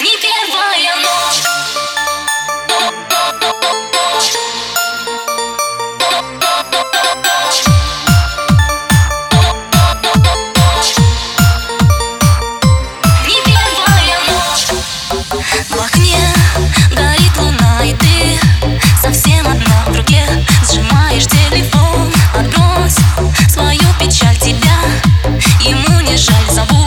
не первая ночь. Не первая ночь. В окне горит луна и ты Совсем одна в руке. Сжимаешь телефон Отбрось свою печаль. Тебя Ему не жаль, забудь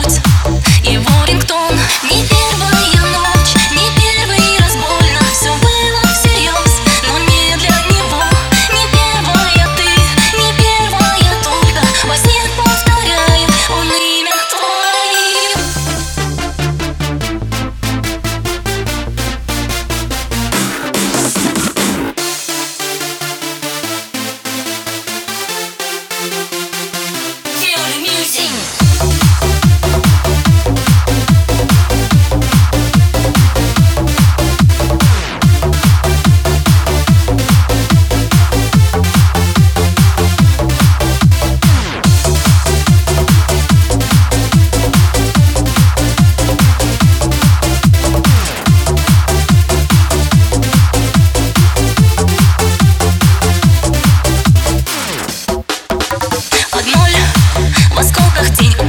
осколках тень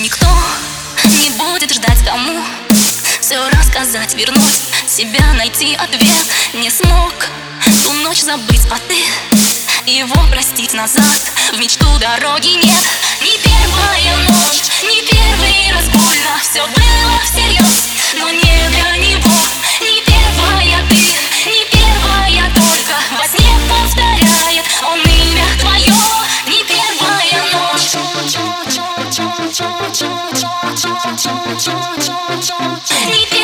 Никто не будет ждать кому Все рассказать, вернуть себя, найти ответ. Не смог ту ночь забыть, а ты Его простить назад. В мечту дороги Не i'm Baby.